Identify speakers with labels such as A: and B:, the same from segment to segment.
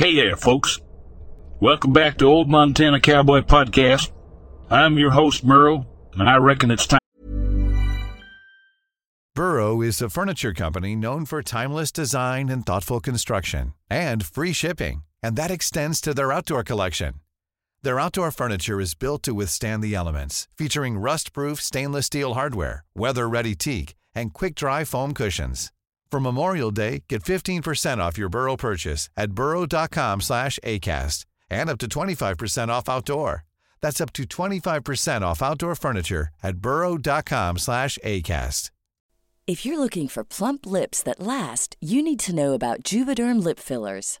A: Hey there, folks. Welcome back to Old Montana Cowboy Podcast. I'm your host, Murrow, and I reckon it's time.
B: Burrow is a furniture company known for timeless design and thoughtful construction and free shipping, and that extends to their outdoor collection. Their outdoor furniture is built to withstand the elements, featuring rust-proof stainless steel hardware, weather-ready teak, and quick-dry foam cushions. For Memorial Day, get 15% off your Burrow purchase at burrow.com slash ACAST and up to 25% off outdoor. That's up to 25% off outdoor furniture at burrow.com slash ACAST.
C: If you're looking for plump lips that last, you need to know about Juvederm lip fillers.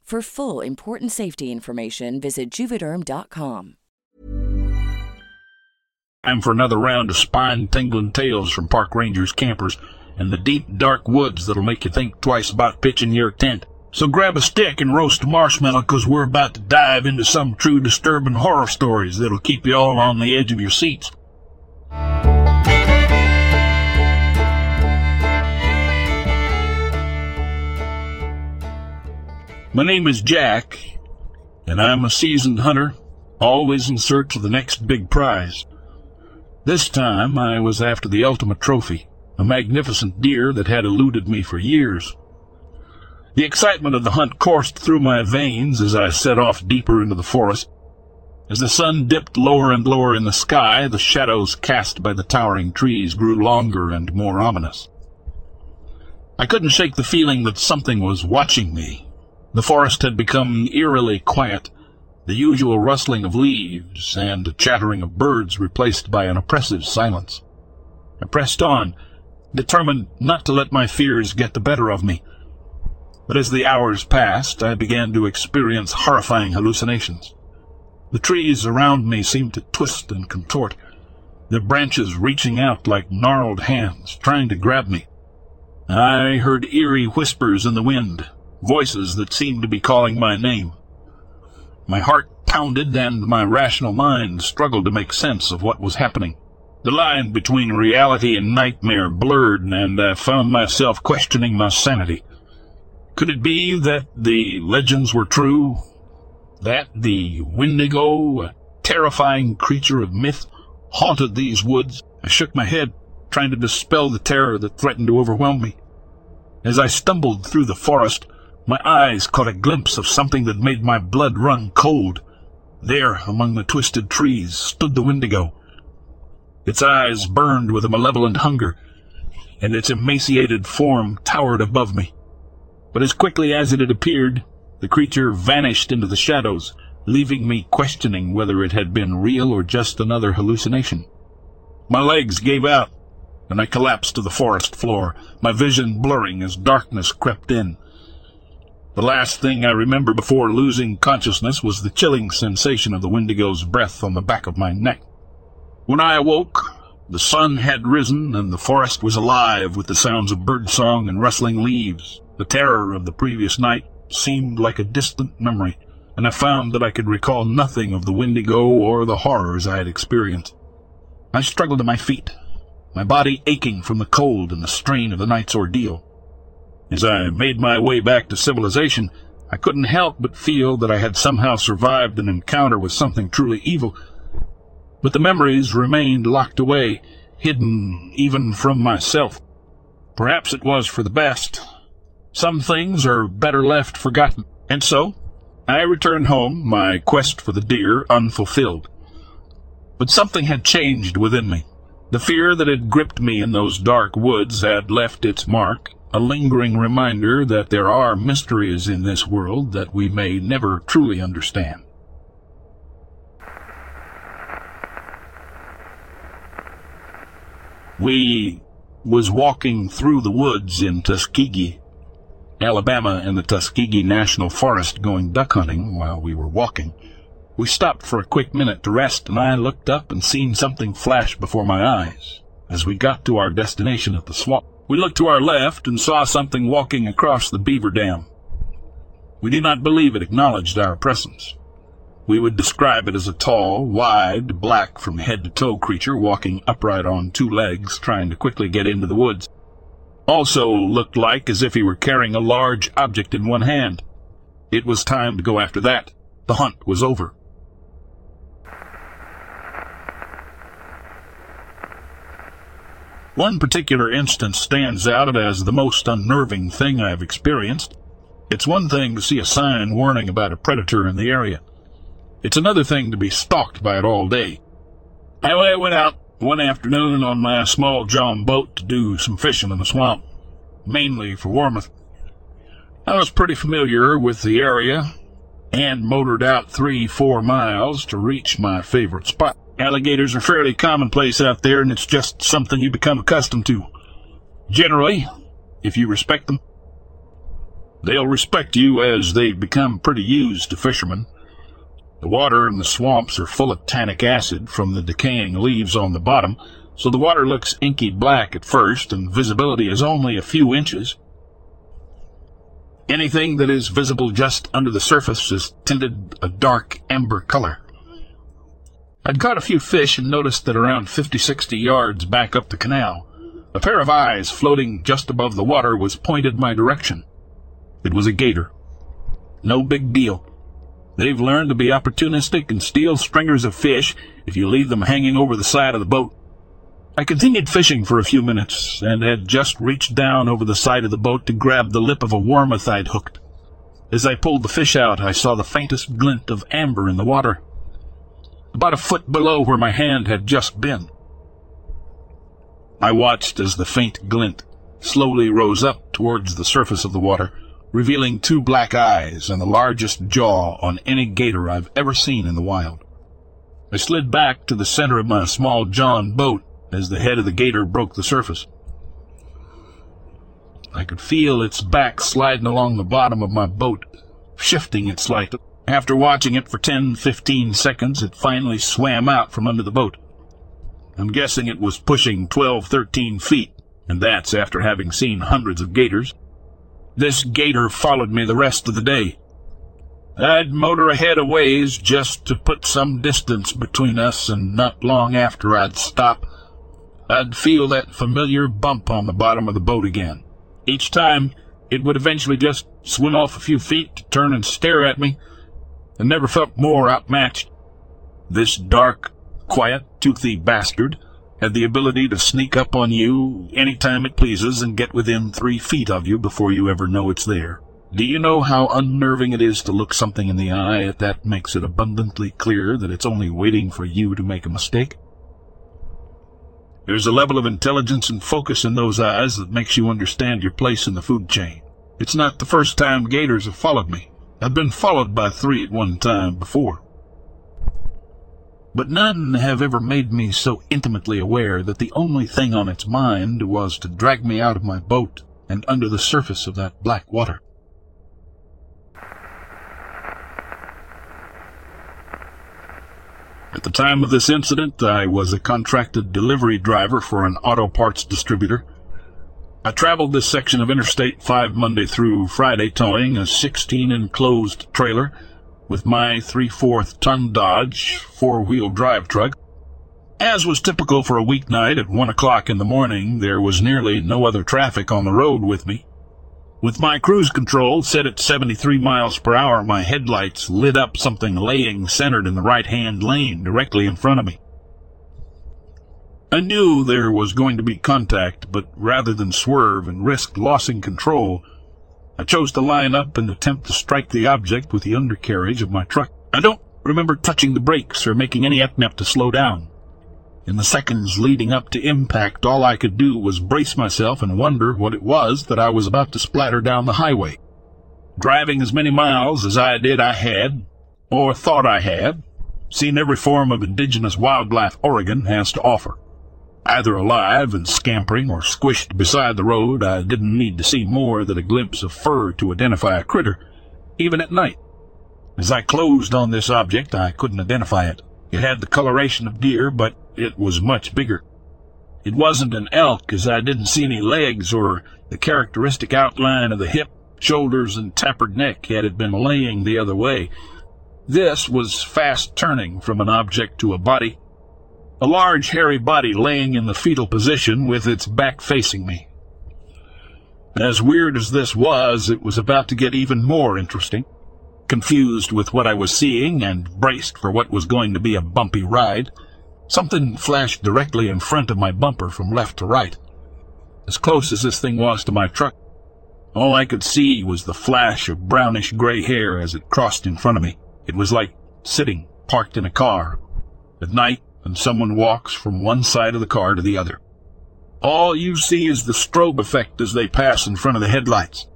C: For full important safety information, visit juvederm.com.
A: Time for another round of spine-tingling tales from park rangers, campers, and the deep, dark woods that'll make you think twice about pitching your tent. So grab a stick and roast a marshmallow, 'cause we're about to dive into some true disturbing horror stories that'll keep you all on the edge of your seats. My name is Jack, and I'm a seasoned hunter, always in search of the next big prize. This time I was after the ultimate trophy, a magnificent deer that had eluded me for years. The excitement of the hunt coursed through my veins as I set off deeper into the forest. As the sun dipped lower and lower in the sky, the shadows cast by the towering trees grew longer and more ominous. I couldn't shake the feeling that something was watching me. The forest had become eerily quiet, the usual rustling of leaves and chattering of birds replaced by an oppressive silence. I pressed on, determined not to let my fears get the better of me. But as the hours passed, I began to experience horrifying hallucinations. The trees around me seemed to twist and contort, their branches reaching out like gnarled hands, trying to grab me. I heard eerie whispers in the wind, voices that seemed to be calling my name. My heart pounded and my rational mind struggled to make sense of what was happening. The line between reality and nightmare blurred, and I found myself questioning my sanity. Could it be that the legends were true? That the Wendigo, a terrifying creature of myth, haunted these woods? I shook my head, trying to dispel the terror that threatened to overwhelm me. As I stumbled through the forest, my eyes caught a glimpse of something that made my blood run cold. There, among the twisted trees, stood the Wendigo. Its eyes burned with a malevolent hunger, and its emaciated form towered above me. But as quickly as it had appeared, the creature vanished into the shadows, leaving me questioning whether it had been real or just another hallucination. My legs gave out, and I collapsed to the forest floor, my vision blurring as darkness crept in. The last thing I remember before losing consciousness was the chilling sensation of the Wendigo's breath on the back of my neck. When I awoke, the sun had risen and the forest was alive with the sounds of birdsong and rustling leaves. The terror of the previous night seemed like a distant memory, and I found that I could recall nothing of the Wendigo or the horrors I had experienced. I struggled to my feet, my body aching from the cold and the strain of the night's ordeal. As I made my way back to civilization, I couldn't help but feel that I had somehow survived an encounter with something truly evil. But the memories remained locked away, hidden even from myself. Perhaps it was for the best. Some things are better left forgotten. And so, I returned home, my quest for the deer unfulfilled. But something had changed within me. The fear that had gripped me in those dark woods had left its mark, a lingering reminder that there are mysteries in this world that we may never truly understand. We was walking through the woods in Tuskegee, Alabama, in the Tuskegee National Forest going duck hunting while we were walking. We stopped for a quick minute to rest, and I looked up and seen something flash before my eyes. As we got to our destination at the swamp, we looked to our left and saw something walking across the beaver dam. We did not believe it acknowledged our presence. We would describe it as a tall, wide, black from head to toe creature walking upright on two legs, trying to quickly get into the woods. Also looked like as if he were carrying a large object in one hand. It was time to go after that. The hunt was over. One particular instance stands out as the most unnerving thing I've experienced. It's one thing to see a sign warning about a predator in the area. It's another thing to be stalked by it all day. Anyway, I went out one afternoon on my small John boat to do some fishing in the swamp, mainly for Warmouth. I was pretty familiar with the area and motored out three, four miles to reach my favorite spot. Alligators are fairly commonplace out there, and it's just something you become accustomed to. Generally, if you respect them, they'll respect you as they've become pretty used to fishermen. The water in the swamps are full of tannic acid from the decaying leaves on the bottom, so the water looks inky black at first, and visibility is only a few inches. Anything that is visible just under the surface is tinted a dark amber color. I'd caught a few fish and noticed that around 50, 60 yards back up the canal, a pair of eyes floating just above the water was pointed my direction. It was a gator. No big deal. They've learned to be opportunistic and steal stringers of fish if you leave them hanging over the side of the boat. I continued fishing for a few minutes and had just reached down over the side of the boat to grab the lip of a warmouth I'd hooked. As I pulled the fish out, I saw the faintest glint of amber in the water about a foot below where my hand had just been. I watched as the faint glint slowly rose up towards the surface of the water, revealing two black eyes and the largest jaw on any gator I've ever seen in the wild. I slid back to the center of my small John boat as the head of the gator broke the surface. I could feel its back sliding along the bottom of my boat, shifting its light after watching it for 10, 15 seconds, it finally swam out from under the boat. I'm guessing it was pushing 12, 13 feet, and that's after having seen hundreds of gators. This gator followed me the rest of the day. I'd motor ahead a ways just to put some distance between us, and not long after I'd stop, I'd feel that familiar bump on the bottom of the boat again. Each time, It would eventually just swim off a few feet to turn and stare at me, and never felt more outmatched. This dark, quiet, toothy bastard had the ability to sneak up on you any time it pleases and get within three feet of you before you ever know it's there. Do you know how unnerving it is to look something in the eye if that makes it abundantly clear that it's only waiting for you to make a mistake? There's a level of intelligence and focus in those eyes that makes you understand your place in the food chain. It's not the first time gators have followed me. I've been followed by three at one time before. But none have ever made me so intimately aware that the only thing on its mind was to drag me out of my boat and under the surface of that black water. At the time of this incident, I was a contracted delivery driver for an auto parts distributor. I traveled this section of Interstate 5 Monday through Friday towing a 16 enclosed trailer with my 3 4 ton Dodge four wheel drive truck. As was typical for a weeknight at 1 o'clock in the morning, there was nearly no other traffic on the road with me. With my cruise control set at 73 miles per hour, my headlights lit up something laying centered in the right-hand lane directly in front of me. I knew there was going to be contact, but rather than swerve and risk losing control, I chose to line up and attempt to strike the object with the undercarriage of my truck. I don't remember touching the brakes or making any attempt to slow down. In the seconds leading up to impact, all I could do was brace myself and wonder what it was that I was about to splatter down the highway. Driving as many miles as I did, I had, or thought I had, seen every form of indigenous wildlife Oregon has to offer. Either alive and scampering or squished beside the road, I didn't need to see more than a glimpse of fur to identify a critter, even at night. As I closed on this object, I couldn't identify it. It had the coloration of deer, but it was much bigger. It wasn't an elk, as I didn't see any legs or the characteristic outline of the hip, shoulders, and tapered neck had it been laying the other way. This was fast turning from an object to a body. A large, hairy body laying in the fetal position with its back facing me. As weird as this was, it was about to get even more interesting. Confused with what I was seeing and braced for what was going to be a bumpy ride, Something flashed directly in front of my bumper from left to right. As close as this thing was to my truck, all I could see was the flash of brownish gray hair as it crossed in front of me. It was like sitting parked in a car at night and someone walks from one side of the car to the other. All you see is the strobe effect as they pass in front of the headlights.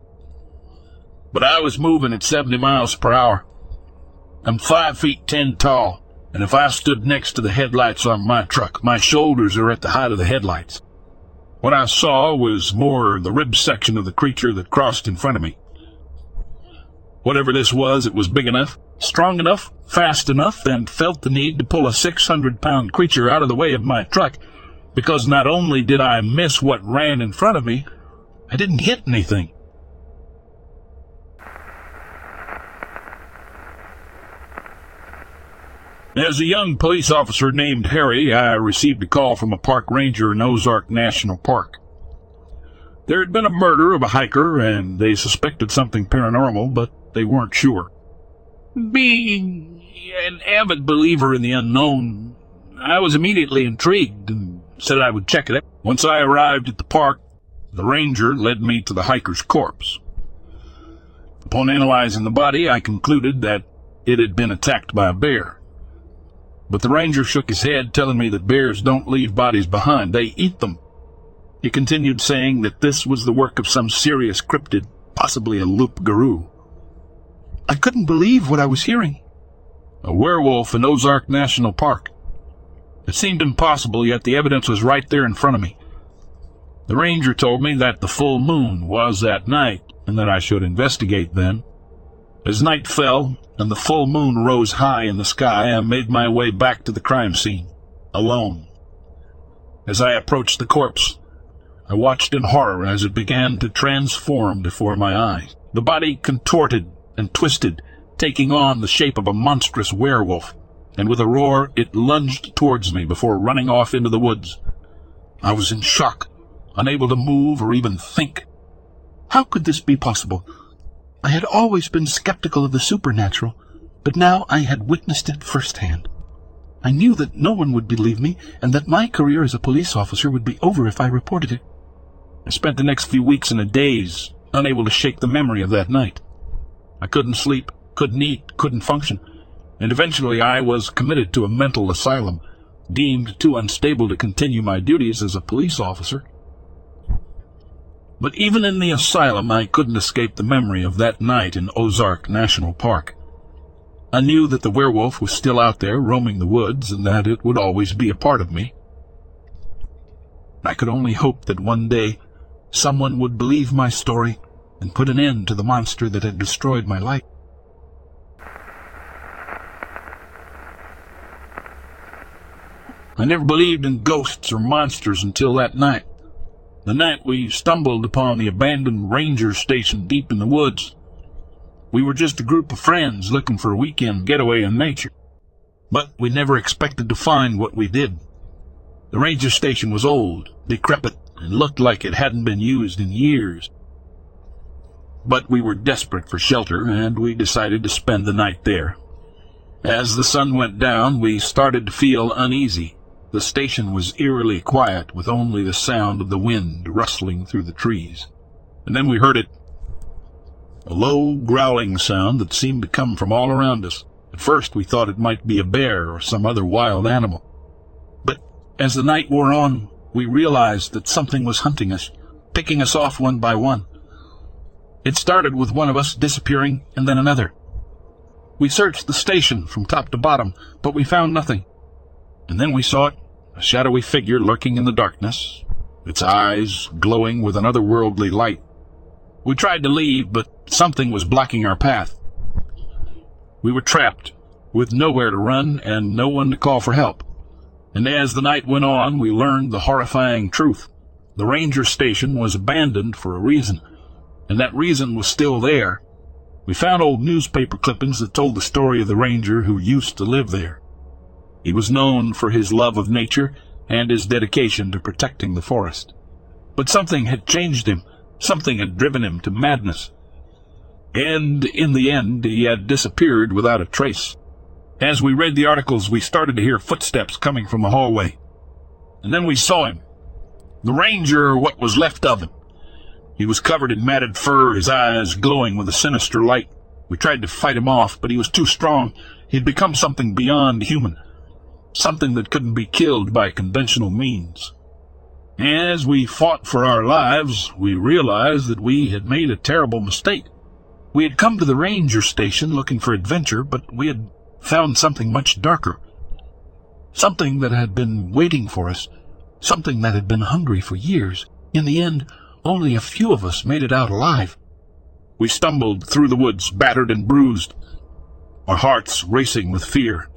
A: But I was moving at 70 miles per hour. I'm five feet ten tall and if I stood next to the headlights on my truck, my shoulders are at the height of the headlights. What I saw was more the rib section of the creature that crossed in front of me. Whatever this was, it was big enough, strong enough, fast enough, and felt the need to pull a 600 pound creature out of the way of my truck, because not only did I miss what ran in front of me, I didn't hit anything. As a young police officer named Harry, I received a call from a park ranger in Ozark National Park. There had been a murder of a hiker, and they suspected something paranormal, but they weren't sure. Being an avid believer in the unknown, I was immediately intrigued and said I would check it out. Once I arrived at the park, the ranger led me to the hiker's corpse. Upon analyzing the body, I concluded that it had been attacked by a bear. But the ranger shook his head, telling me that bears don't leave bodies behind, they eat them. He continued saying that this was the work of some serious cryptid, possibly a loup-garou. I couldn't believe what I was hearing. A werewolf in Ozark National Park. It seemed impossible, yet the evidence was right there in front of me. The ranger told me that the full moon was that night, and that I should investigate then. As night fell, and the full moon rose high in the sky, I made my way back to the crime scene, alone. As I approached the corpse, I watched in horror as it began to transform before my eyes. The body contorted and twisted, taking on the shape of a monstrous werewolf, and with a roar it lunged towards me before running off into the woods. I was in shock, unable to move or even think. How could this be possible? I had always been skeptical of the supernatural, but now I had witnessed it firsthand. I knew that no one would believe me, and that my career as a police officer would be over if I reported it. I spent the next few weeks in a daze, unable to shake the memory of that night. I couldn't sleep, couldn't eat, couldn't function, and eventually I was committed to a mental asylum, deemed too unstable to continue my duties as a police officer. But even in the asylum, I couldn't escape the memory of that night in Ozark National Park. I knew that the werewolf was still out there roaming the woods and that it would always be a part of me. I could only hope that one day someone would believe my story and put an end to the monster that had destroyed my life. I never believed in ghosts or monsters until that night. The night we stumbled upon the abandoned ranger station deep in the woods. We were just a group of friends looking for a weekend getaway in nature. But we never expected to find what we did. The ranger station was old, decrepit, and looked like it hadn't been used in years. But we were desperate for shelter, and we decided to spend the night there. As the sun went down, we started to feel uneasy. The station was eerily quiet, with only the sound of the wind rustling through the trees. And then we heard it. A low, growling sound that seemed to come from all around us. At first we thought it might be a bear or some other wild animal. But as the night wore on, we realized that something was hunting us, picking us off one by one. It started with one of us disappearing and then another. We searched the station from top to bottom, but we found nothing. And then we saw it, a shadowy figure lurking in the darkness, its eyes glowing with an otherworldly light. We tried to leave, but something was blocking our path. We were trapped, with nowhere to run and no one to call for help. And as the night went on, we learned the horrifying truth. The ranger station was abandoned for a reason, and that reason was still there. We found old newspaper clippings that told the story of the ranger who used to live there. He was known for his love of nature and his dedication to protecting the forest. But something had changed him. Something had driven him to madness. And in the end, he had disappeared without a trace. As we read the articles, we started to hear footsteps coming from the hallway. And then we saw him. The ranger, what was left of him. He was covered in matted fur, his eyes glowing with a sinister light. We tried to fight him off, but he was too strong. He had become something beyond human. Something that couldn't be killed by conventional means. As we fought for our lives, we realized that we had made a terrible mistake. We had come to the ranger station looking for adventure, but we had found something much darker. Something that had been waiting for us. Something that had been hungry for years. In the end, only a few of us made it out alive. We stumbled through the woods, battered and bruised, our hearts racing with fear.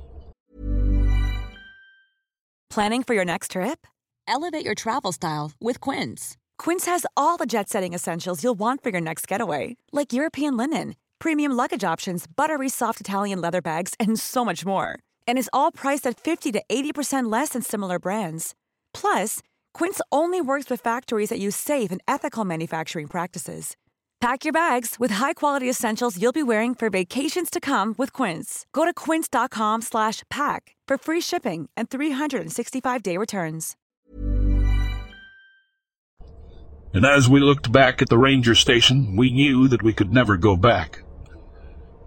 D: Planning for your next trip? Elevate your travel style with Quince. Quince has all the jet setting essentials you'll want for your next getaway, like European linen, premium luggage options, buttery soft Italian leather bags, and so much more. And is all priced at 50 to 80% less than similar brands. Plus, Quince only works with factories that use safe and ethical manufacturing practices. Pack your bags with high-quality essentials you'll be wearing for vacations to come with Quince. Go to quince.com/pack for free shipping and 365-day returns.
A: And as we looked back at the ranger station, we knew that we could never go back.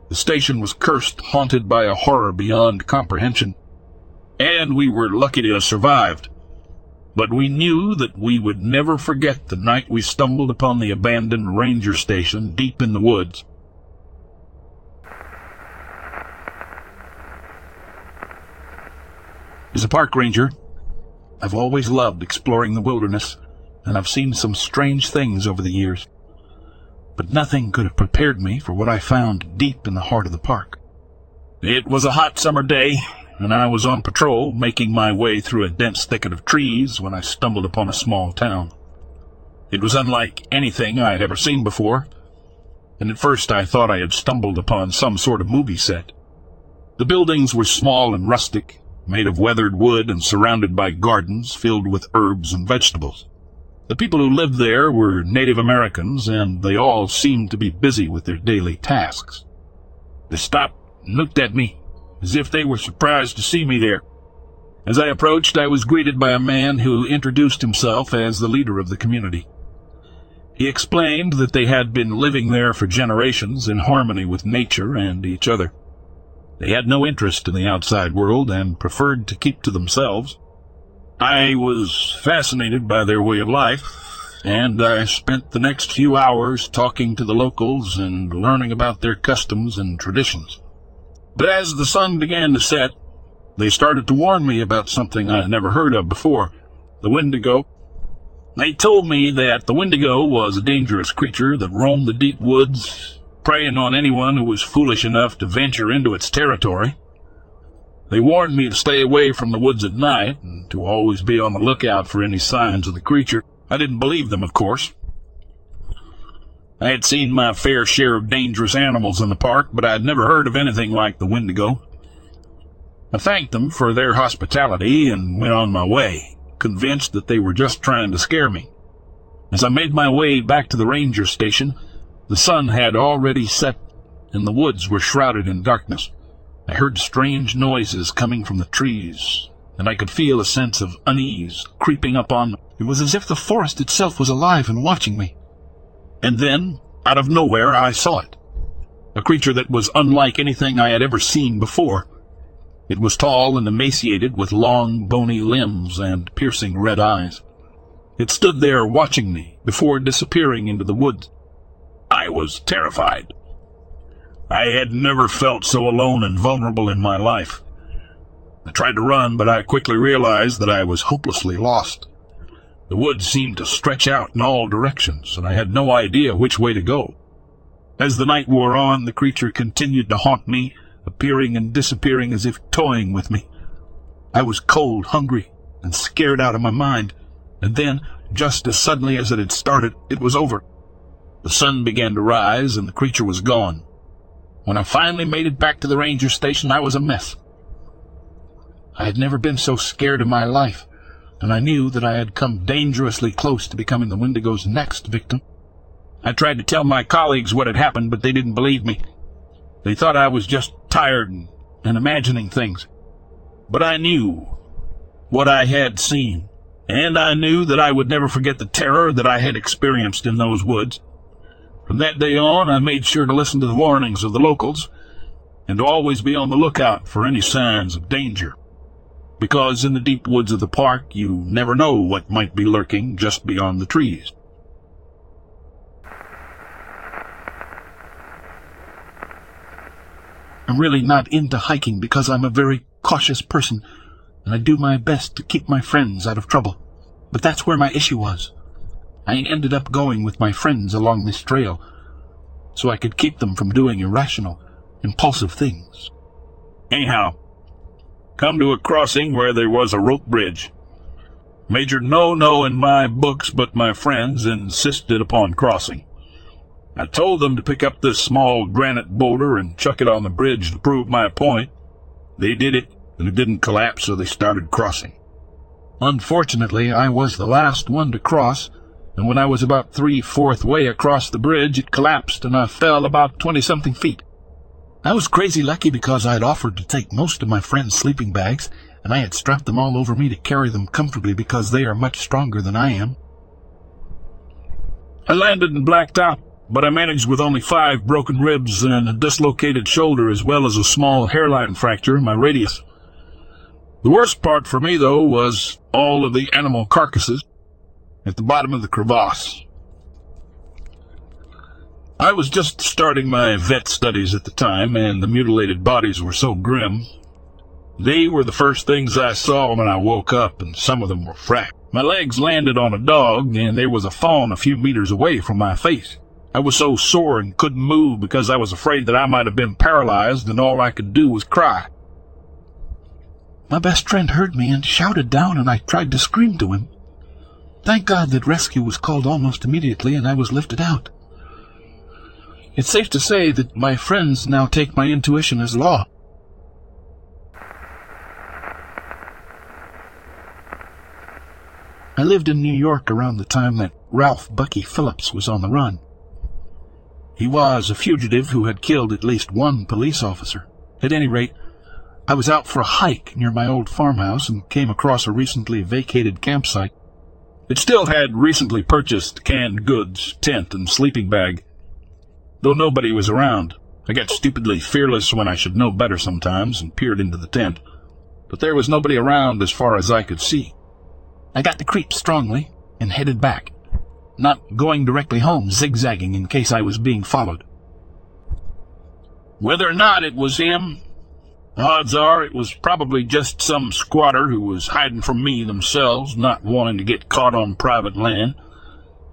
A: The station was cursed, haunted by a horror beyond comprehension, and we were lucky to have survived. But we knew that we would never forget the night we stumbled upon the abandoned ranger station deep in the woods. As a park ranger, I've always loved exploring the wilderness, and I've seen some strange things over the years. But nothing could have prepared me for what I found deep in the heart of the park. It was a hot summer day, and I was on patrol, making my way through a dense thicket of trees when I stumbled upon a small town. It was unlike anything I had ever seen before, and at first I thought I had stumbled upon some sort of movie set. The buildings were small and rustic, made of weathered wood and surrounded by gardens filled with herbs and vegetables. The people who lived there were Native Americans, and they all seemed to be busy with their daily tasks. They stopped and looked at me as if they were surprised to see me there. As I approached, I was greeted by a man who introduced himself as the leader of the community. He explained that they had been living there for generations in harmony with nature and each other. They had no interest in the outside world and preferred to keep to themselves. I was fascinated by their way of life, and I spent the next few hours talking to the locals and learning about their customs and traditions. But as the sun began to set, they started to warn me about something I had never heard of before the Wendigo. They told me that the Wendigo was a dangerous creature that roamed the deep woods preying on anyone who was foolish enough to venture into its territory. They warned me to stay away from the woods at night and to always be on the lookout for any signs of the creature. I didn't believe them, of course. I had seen my fair share of dangerous animals in the park, but I had never heard of anything like the Wendigo. I thanked them for their hospitality and went on my way, convinced that they were just trying to scare me. As I made my way back to the ranger station, the sun had already set, and the woods were shrouded in darkness. I heard strange noises coming from the trees, and I could feel a sense of unease creeping up on me. It was as if the forest itself was alive and watching me. And then, out of nowhere, I saw it. A creature that was unlike anything I had ever seen before. It was tall and emaciated, with long, bony limbs and piercing red eyes. It stood there watching me before disappearing into the woods. I was terrified. I had never felt so alone and vulnerable in my life. I tried to run, but I quickly realized that I was hopelessly lost. The woods seemed to stretch out in all directions, and I had no idea which way to go. As the night wore on, the creature continued to haunt me, appearing and disappearing as if toying with me. I was cold, hungry, and scared out of my mind, and then, just as suddenly as it had started, it was over. The sun began to rise, and the creature was gone. When I finally made it back to the ranger station, I was a mess. I had never been so scared in my life, and I knew that I had come dangerously close to becoming the Wendigo's next victim. I tried to tell my colleagues what had happened, but they didn't believe me. They thought I was just tired and, and imagining things. But I knew what I had seen, and I knew that I would never forget the terror that I had experienced in those woods. From that day on, I made sure to listen to the warnings of the locals and to always be on the lookout for any signs of danger. Because in the deep woods of the park, you never know what might be lurking just beyond the trees. I'm really not into hiking because I'm a very cautious person, and I do my best to keep my friends out of trouble. But that's where my issue was. I ended up going with my friends along this trail so I could keep them from doing irrational, impulsive things. Anyhow, come to a crossing where there was a rope bridge. Major no-no in my books, but my friends insisted upon crossing. I told them to pick up this small granite boulder and chuck it on the bridge to prove my point. They did it, and it didn't collapse, so they started crossing. Unfortunately, I was the last one to cross, and when I was about three-fourth way across the bridge, it collapsed and I fell about twenty-something feet. I was crazy lucky because I had offered to take most of my friends' sleeping bags, and I had strapped them all over me to carry them comfortably because they are much stronger than I am. I landed and blacked out, but I managed with only five broken ribs and a dislocated shoulder as well as a small hairline fracture in my radius. The worst part for me, though, was all of the animal carcasses at the bottom of the crevasse. I was just starting my vet studies at the time, and the mutilated bodies were so grim. They were the first things I saw when I woke up, and some of them were fracked. My legs landed on a dog, and there was a fawn a few meters away from my face. I was so sore and couldn't move because I was afraid that I might have been paralyzed, and all I could do was cry. My best friend heard me and shouted down, and I tried to scream to him. Thank God that rescue was called almost immediately and I was lifted out. It's safe to say that my friends now take my intuition as law. I lived in New York around the time that Ralph Bucky Phillips was on the run. He was a fugitive who had killed at least one police officer. At any rate, I was out for a hike near my old farmhouse and came across a recently vacated campsite. It still had recently purchased canned goods, tent, and sleeping bag. Though nobody was around, I got stupidly fearless when I should know better sometimes and peered into the tent. But there was nobody around as far as I could see. I got the creep strongly and headed back, not going directly home, zigzagging in case I was being followed. Whether or not it was him, odds are it was probably just some squatter who was hiding from me themselves, not wanting to get caught on private land.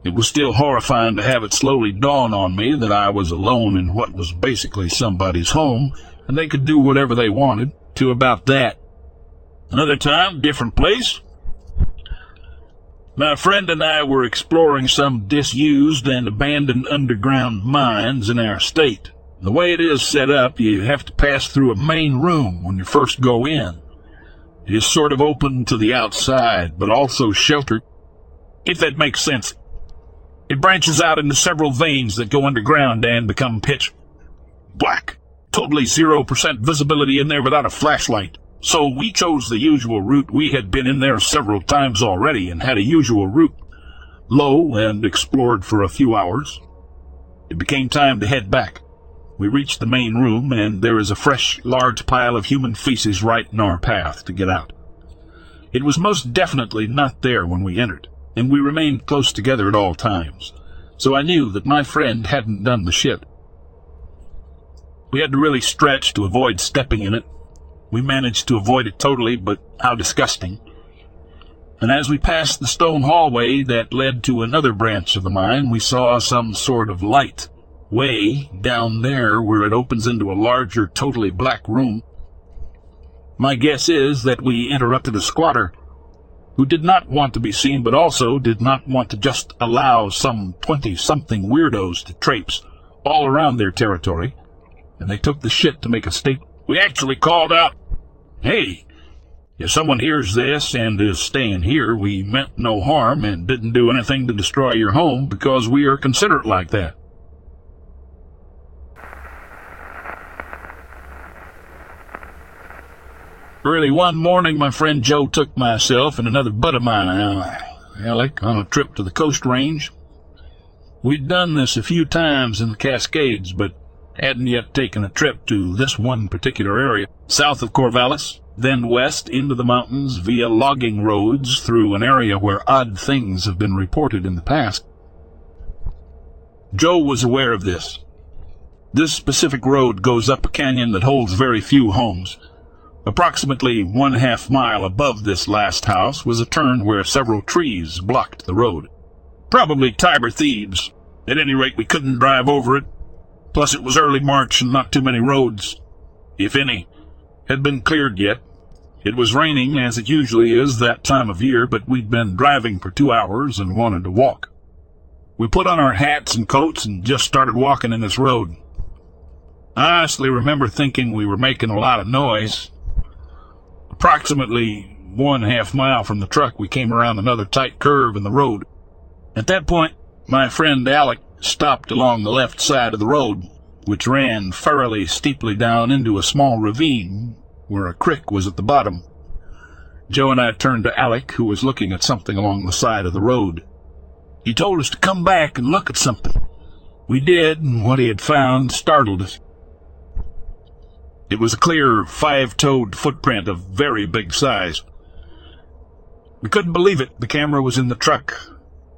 A: It was still horrifying to have it slowly dawn on me that I was alone in what was basically somebody's home, and they could do whatever they wanted, to about that. Another time, different place, my friend and I were exploring some disused and abandoned underground mines in our state. The way it is set up, you have to pass through a main room when you first go in. It is sort of open to the outside, but also sheltered, if that makes sense. It branches out into several veins that go underground and become pitch black. Totally 0% visibility in there without a flashlight. So we chose the usual route. We had been in there several times already and had a usual route, low, and explored for a few hours. It became time to head back. We reached the main room, and there is a fresh, large pile of human feces right in our path to get out. It was most definitely not there when we entered, and we remained close together at all times, so I knew that my friend hadn't done the shit. We had to really stretch to avoid stepping in it, we managed to avoid it totally, but how disgusting. And as we passed the stone hallway that led to another branch of the mine, we saw some sort of light way down there where it opens into a larger, totally black room. My guess is that we interrupted a squatter who did not want to be seen, but also did not want to just allow some twenty-something weirdos to traipse all around their territory, and they took the shit to make a statement. We actually called out, Hey, if someone hears this and is staying here, we meant no harm and didn't do anything to destroy your home because we are considerate like that. Early one morning, my friend Joe took myself and another bud of mine, uh, Alec, on a trip to the Coast Range. We'd done this a few times in the Cascades, but hadn't yet taken a trip to this one particular area, south of Corvallis, then west into the mountains via logging roads through an area where odd things have been reported in the past. Joe was aware of this. This specific road goes up a canyon that holds very few homes. Approximately one half mile above this last house was a turn where several trees blocked the road. Probably Tiber thieves. At any rate, we couldn't drive over it, Plus, it was early March and not too many roads, if any, had been cleared yet. It was raining, as it usually is that time of year, but we'd been driving for two hours and wanted to walk. We put on our hats and coats and just started walking in this road. I honestly remember thinking we were making a lot of noise. Approximately one half mile from the truck, we came around another tight curve in the road. At that point, my friend Alec stopped along the left side of the road, which ran fairly steeply down into a small ravine where a creek was at the bottom. Joe and I turned to Alec, who was looking at something along the side of the road. He told us to come back and look at something. We did, and what he had found startled us. It was a clear, five-toed footprint of very big size. We couldn't believe it. The camera was in the truck,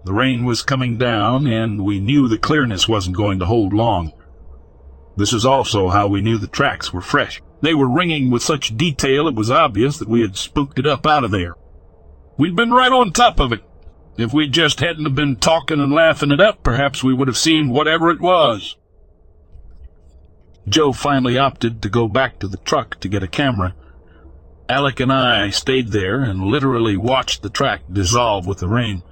A: the rain was coming down, and we knew the clearness wasn't going to hold long. This is also how we knew the tracks were fresh. They were ringing with such detail it was obvious that we had spooked it up out of there. We'd been right on top of it. If we just hadn't have been talking and laughing it up, perhaps we would have seen whatever it was. Joe finally opted to go back to the truck to get a camera. Alec and I stayed there and literally watched the track dissolve with the rain.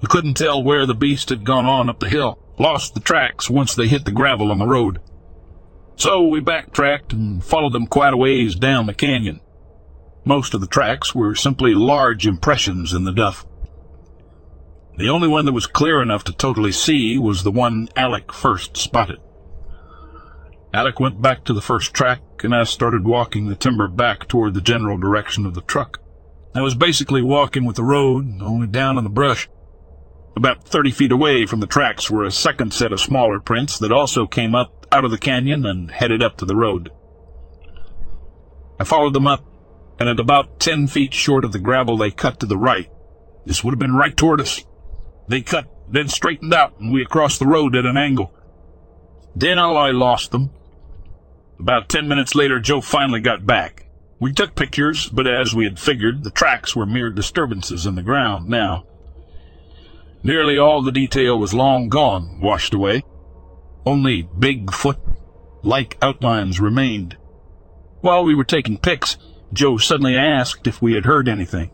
A: We couldn't tell where the beast had gone on up the hill, lost the tracks once they hit the gravel on the road. So we backtracked and followed them quite a ways down the canyon. Most of the tracks were simply large impressions in the duff, The only one that was clear enough to totally see was the one Alec first spotted. Alec went back to the first track, and I started walking the timber back toward the general direction of the truck. I was basically walking with the road, only down in the brush. About 30 feet away from the tracks were a second set of smaller prints that also came up out of the canyon and headed up to the road. I followed them up, and at about 10 feet short of the gravel they cut to the right. This would have been right toward us. They cut, then straightened out, and we crossed the road at an angle. Then I lost them. About ten minutes later, Joe finally got back. We took pictures, but as we had figured, the tracks were mere disturbances in the ground now. Nearly all the detail was long gone, washed away. Only Bigfoot-like outlines remained. While we were taking pics, Joe suddenly asked if we had heard anything.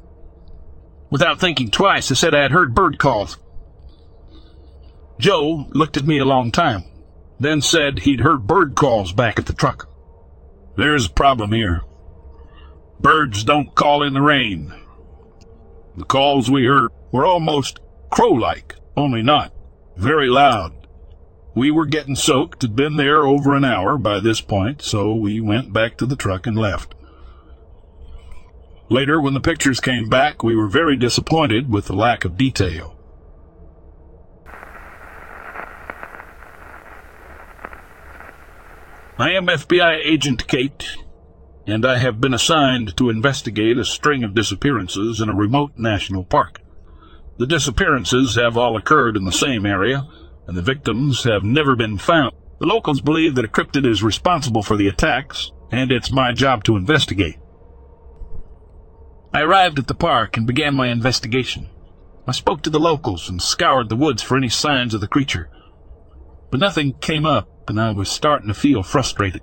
A: Without thinking twice, I said I had heard bird calls. Joe looked at me a long time, then said he'd heard bird calls back at the truck. There's a problem here. Birds don't call in the rain. The calls we heard were almost crow-like, only not very loud. We were getting soaked, had been there over an hour by this point, so we went back to the truck and left. Later, when the pictures came back, we were very disappointed with the lack of detail. I am FBI Agent Kate, and I have been assigned to investigate a string of disappearances in a remote national park. The disappearances have all occurred in the same area, and the victims have never been found. The locals believe that a cryptid is responsible for the attacks, and it's my job to investigate. I arrived at the park and began my investigation. I spoke to the locals and scoured the woods for any signs of the creature. But nothing came up, and I was starting to feel frustrated.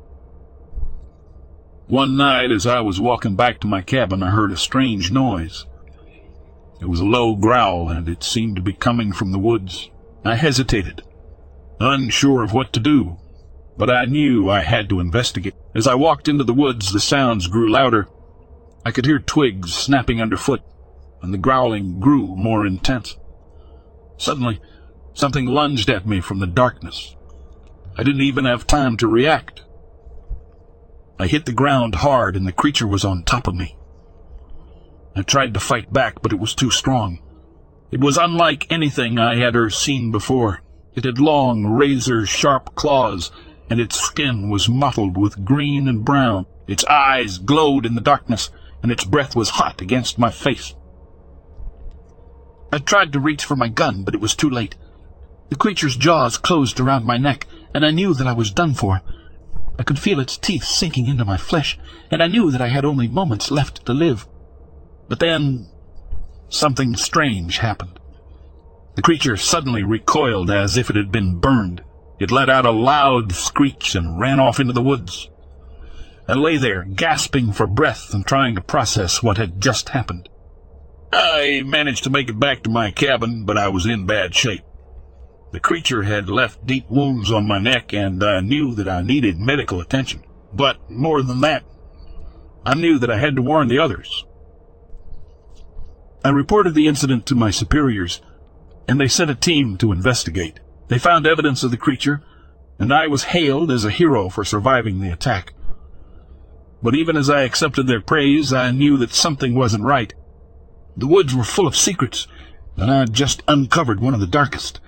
A: One night, as I was walking back to my cabin, I heard a strange noise. It was a low growl, and it seemed to be coming from the woods. I hesitated, unsure of what to do, but I knew I had to investigate. As I walked into the woods, the sounds grew louder. I could hear twigs snapping underfoot, and the growling grew more intense. Suddenly, something lunged at me from the darkness. I didn't even have time to react. I hit the ground hard and the creature was on top of me. I tried to fight back, but it was too strong. It was unlike anything I had ever seen before. It had long, razor-sharp claws, and its skin was mottled with green and brown. Its eyes glowed in the darkness, and its breath was hot against my face. I tried to reach for my gun, but it was too late. The creature's jaws closed around my neck, and I knew that I was done for. I could feel its teeth sinking into my flesh, and I knew that I had only moments left to live. But then something strange happened. The creature suddenly recoiled as if it had been burned. It let out a loud screech and ran off into the woods. I lay there, gasping for breath and trying to process what had just happened. I managed to make it back to my cabin, but I was in bad shape. The creature had left deep wounds on my neck, and I knew that I needed medical attention. But more than that, I knew that I had to warn the others. I reported the incident to my superiors, and they sent a team to investigate. They found evidence of the creature, and I was hailed as a hero for surviving the attack. But even as I accepted their praise, I knew that something wasn't right. The woods were full of secrets, and I had just uncovered one of the darkest.